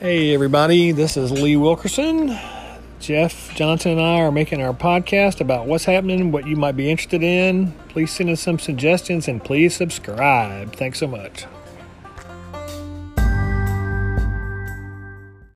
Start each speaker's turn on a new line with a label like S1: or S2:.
S1: Hey, everybody, this is Lee Wilkerson. Jeff Johnson and I are making our podcast about what's happening, what you might be interested in. Please send us some suggestions and please subscribe. Thanks so much.